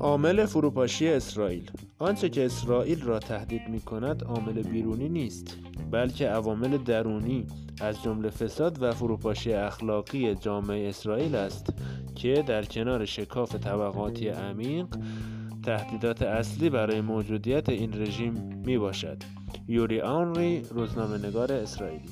عامل فروپاشی اسرائیل. آنچه که اسرائیل را تهدید می کند عامل بیرونی نیست بلکه عوامل درونی از جمله فساد و فروپاشی اخلاقی جامعه اسرائیل است که در کنار شکاف طبقاتی عمیق تهدیدات اصلی برای موجودیت این رژیم می باشد یوری آنری روزنامه نگار اسرائیلی.